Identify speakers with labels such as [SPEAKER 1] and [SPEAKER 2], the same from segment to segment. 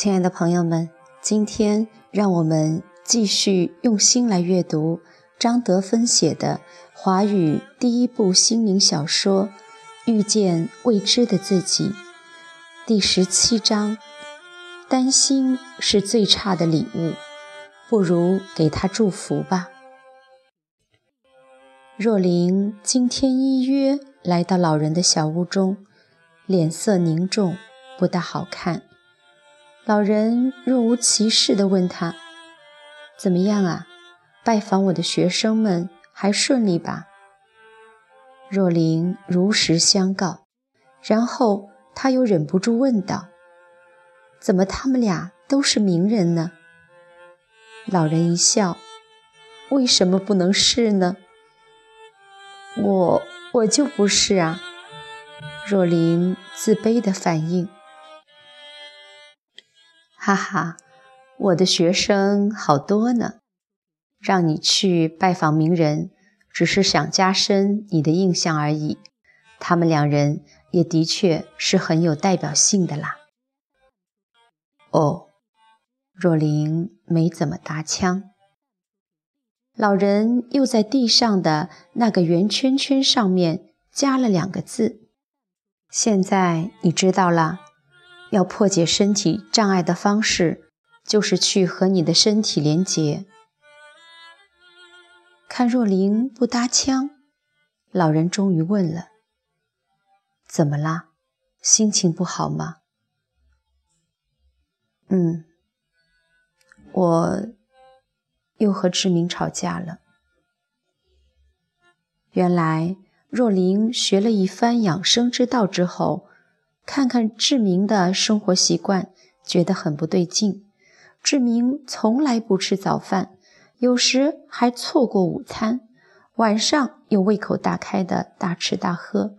[SPEAKER 1] 亲爱的朋友们，今天让我们继续用心来阅读张德芬写的华语第一部心灵小说《遇见未知的自己》第十七章。担心是最差的礼物，不如给他祝福吧。若琳今天依约来到老人的小屋中，脸色凝重，不大好看。老人若无其事地问他：“怎么样啊？拜访我的学生们还顺利吧？”若琳如实相告，然后他又忍不住问道。怎么他们俩都是名人呢？老人一笑：“为什么不能是呢？我我就不是啊。”若琳自卑的反应：“哈哈，我的学生好多呢，让你去拜访名人，只是想加深你的印象而已。他们两人也的确是很有代表性的啦。”哦，若琳没怎么搭腔。老人又在地上的那个圆圈圈上面加了两个字：“现在你知道了，要破解身体障碍的方式，就是去和你的身体连结。”看若琳不搭腔，老人终于问了：“怎么啦？心情不好吗？”嗯，我又和志明吵架了。原来若琳学了一番养生之道之后，看看志明的生活习惯，觉得很不对劲。志明从来不吃早饭，有时还错过午餐，晚上又胃口大开的大吃大喝，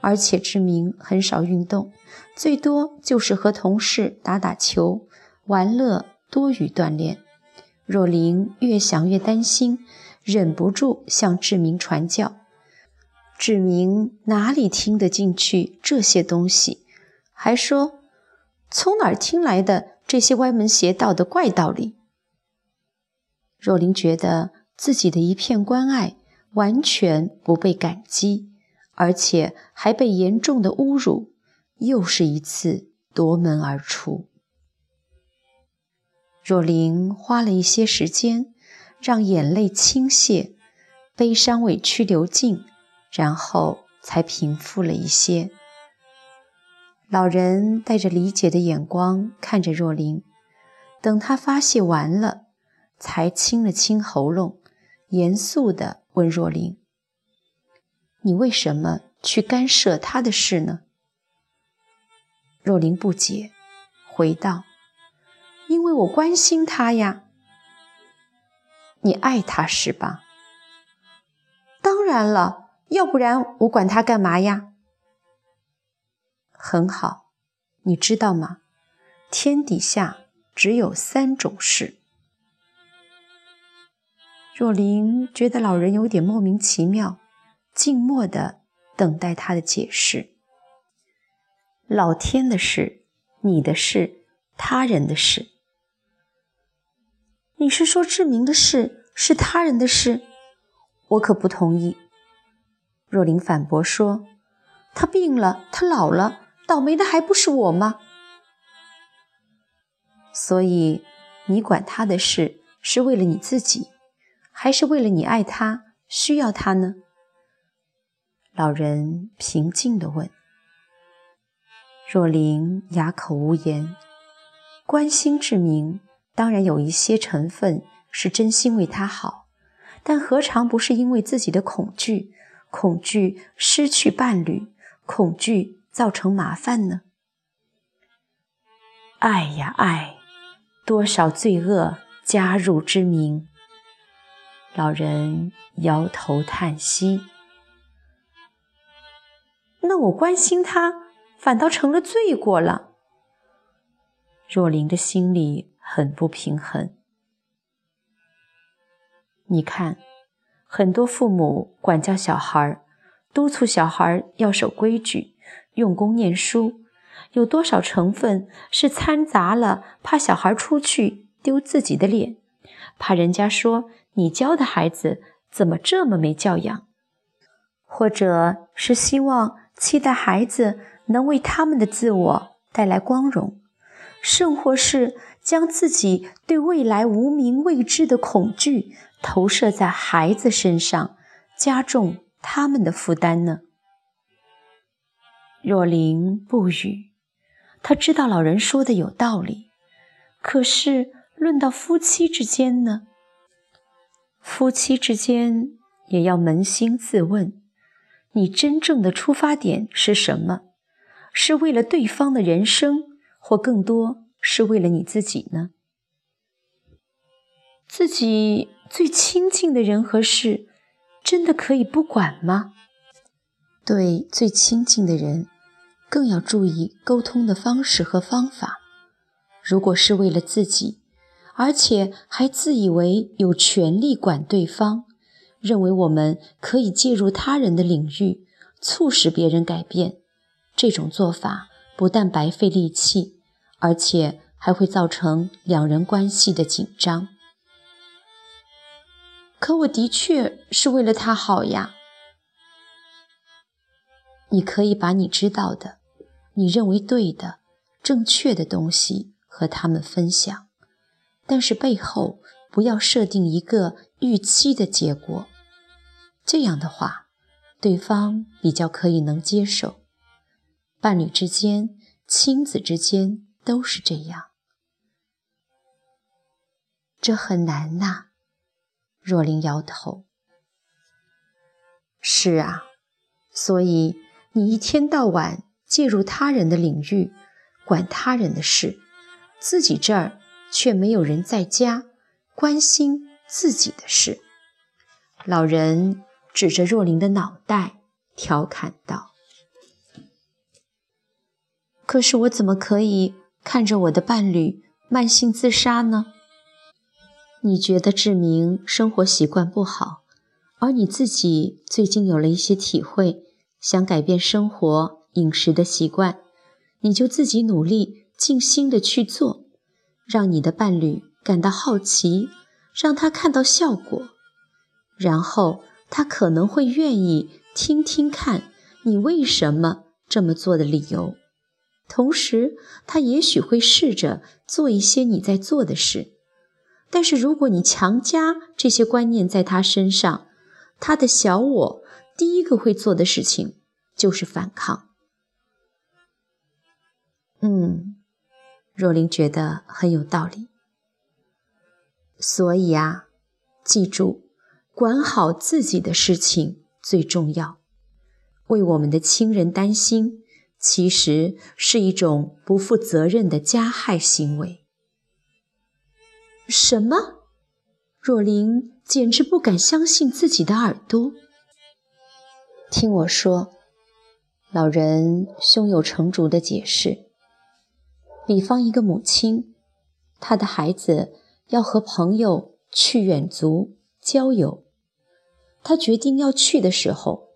[SPEAKER 1] 而且志明很少运动，最多就是和同事打打球。玩乐多于锻炼，若琳越想越担心，忍不住向志明传教。志明哪里听得进去这些东西，还说从哪儿听来的这些歪门邪道的怪道理。若琳觉得自己的一片关爱完全不被感激，而且还被严重的侮辱，又是一次夺门而出。若琳花了一些时间，让眼泪倾泻，悲伤委屈流尽，然后才平复了一些。老人带着理解的眼光看着若琳，等他发泄完了，才清了清喉咙，严肃地问若琳：“你为什么去干涉他的事呢？”若琳不解，回道。因为我关心他呀，你爱他是吧？当然了，要不然我管他干嘛呀？很好，你知道吗？天底下只有三种事。若琳觉得老人有点莫名其妙，静默的等待他的解释。老天的事，你的事，他人的事。你是说志明的事是他人的事？我可不同意。若琳反驳说：“他病了，他老了，倒霉的还不是我吗？”所以，你管他的事是为了你自己，还是为了你爱他、需要他呢？老人平静地问。若琳哑口无言，关心志明。当然有一些成分是真心为他好，但何尝不是因为自己的恐惧，恐惧失去伴侣，恐惧造成麻烦呢？爱呀爱，多少罪恶加入之名。老人摇头叹息。那我关心他，反倒成了罪过了。若琳的心里。很不平衡。你看，很多父母管教小孩，督促小孩要守规矩、用功念书，有多少成分是掺杂了怕小孩出去丢自己的脸，怕人家说你教的孩子怎么这么没教养，或者是希望期待孩子能为他们的自我带来光荣，甚或是将自己对未来无名未知的恐惧投射在孩子身上，加重他们的负担呢？若琳不语。他知道老人说的有道理，可是论到夫妻之间呢？夫妻之间也要扪心自问：你真正的出发点是什么？是为了对方的人生，或更多是为了你自己呢？自己最亲近的人和事，真的可以不管吗？对最亲近的人。更要注意沟通的方式和方法。如果是为了自己，而且还自以为有权利管对方，认为我们可以介入他人的领域，促使别人改变，这种做法不但白费力气，而且还会造成两人关系的紧张。可我的确是为了他好呀。你可以把你知道的。你认为对的、正确的东西和他们分享，但是背后不要设定一个预期的结果。这样的话，对方比较可以能接受。伴侣之间、亲子之间都是这样。这很难呐。若琳摇头。是啊，所以你一天到晚。介入他人的领域，管他人的事，自己这儿却没有人在家关心自己的事。老人指着若琳的脑袋，调侃道：“可是我怎么可以看着我的伴侣慢性自杀呢？你觉得志明生活习惯不好，而你自己最近有了一些体会，想改变生活。”饮食的习惯，你就自己努力、尽心的去做，让你的伴侣感到好奇，让他看到效果，然后他可能会愿意听听看你为什么这么做的理由，同时他也许会试着做一些你在做的事。但是如果你强加这些观念在他身上，他的小我第一个会做的事情就是反抗。嗯，若琳觉得很有道理。所以啊，记住，管好自己的事情最重要。为我们的亲人担心，其实是一种不负责任的加害行为。什么？若琳简直不敢相信自己的耳朵。听我说，老人胸有成竹地解释。比方一个母亲，她的孩子要和朋友去远足郊游，她决定要去的时候，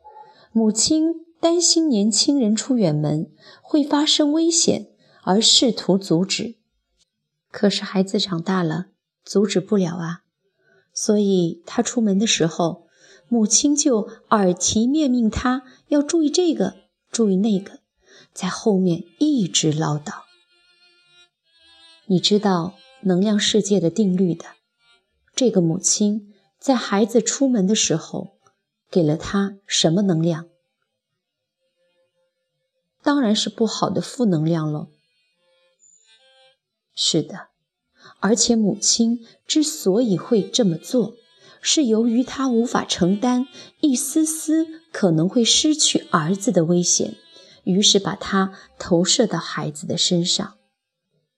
[SPEAKER 1] 母亲担心年轻人出远门会发生危险，而试图阻止。可是孩子长大了，阻止不了啊，所以他出门的时候，母亲就耳提面命他要注意这个，注意那个，在后面一直唠叨。你知道能量世界的定律的。这个母亲在孩子出门的时候，给了他什么能量？当然是不好的负能量喽。是的，而且母亲之所以会这么做，是由于他无法承担一丝丝可能会失去儿子的危险，于是把它投射到孩子的身上。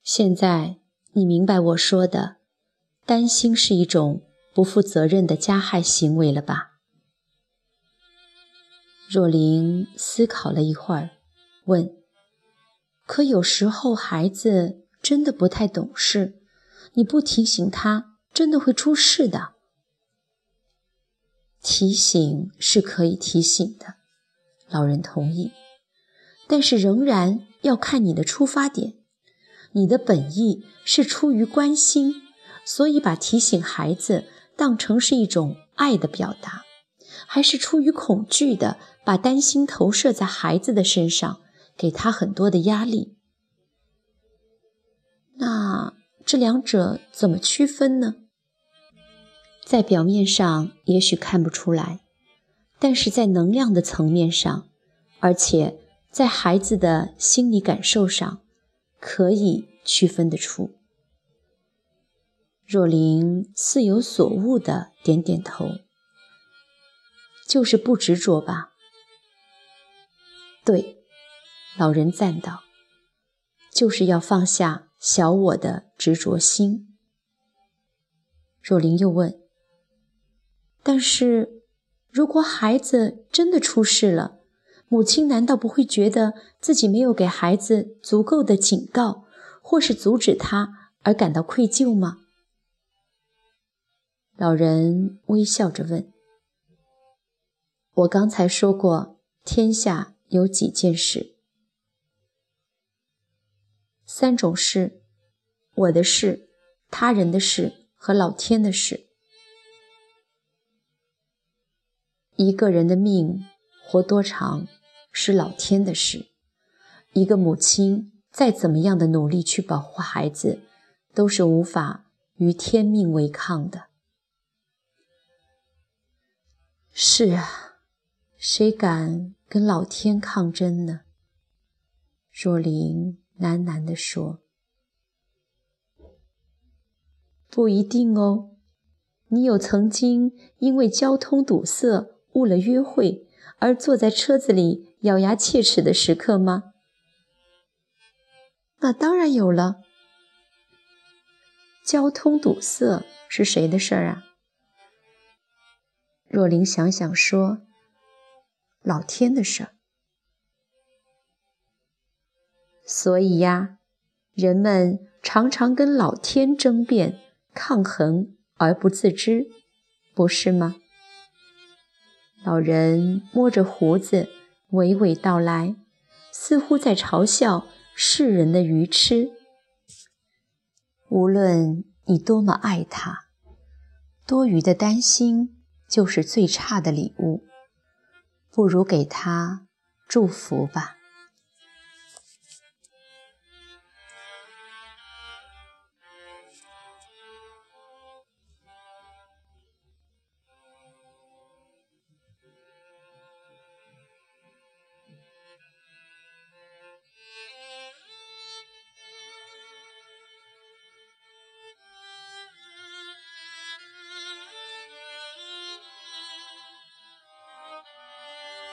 [SPEAKER 1] 现在你明白我说的，担心是一种不负责任的加害行为了吧？若琳思考了一会儿，问：“可有时候孩子真的不太懂事，你不提醒他，真的会出事的。”提醒是可以提醒的，老人同意，但是仍然要看你的出发点。你的本意是出于关心，所以把提醒孩子当成是一种爱的表达，还是出于恐惧的，把担心投射在孩子的身上，给他很多的压力？那这两者怎么区分呢？在表面上也许看不出来，但是在能量的层面上，而且在孩子的心理感受上，可以区分得出。若琳似有所悟的点点头，就是不执着吧？对，老人赞道，就是要放下小我的执着心。若琳又问。但是，如果孩子真的出事了，母亲难道不会觉得自己没有给孩子足够的警告，或是阻止他而感到愧疚吗？老人微笑着问：“我刚才说过，天下有几件事？三种事：我的事、他人的事和老天的事。”一个人的命活多长是老天的事，一个母亲再怎么样的努力去保护孩子，都是无法与天命违抗的。是啊，谁敢跟老天抗争呢？若琳喃喃地说：“不一定哦，你有曾经因为交通堵塞。”误了约会而坐在车子里咬牙切齿的时刻吗？那当然有了。交通堵塞是谁的事儿啊？若琳想想说：“老天的事儿。”所以呀，人们常常跟老天争辩、抗衡而不自知，不是吗？老人摸着胡子，娓娓道来，似乎在嘲笑世人的愚痴。无论你多么爱他，多余的担心就是最差的礼物。不如给他祝福吧。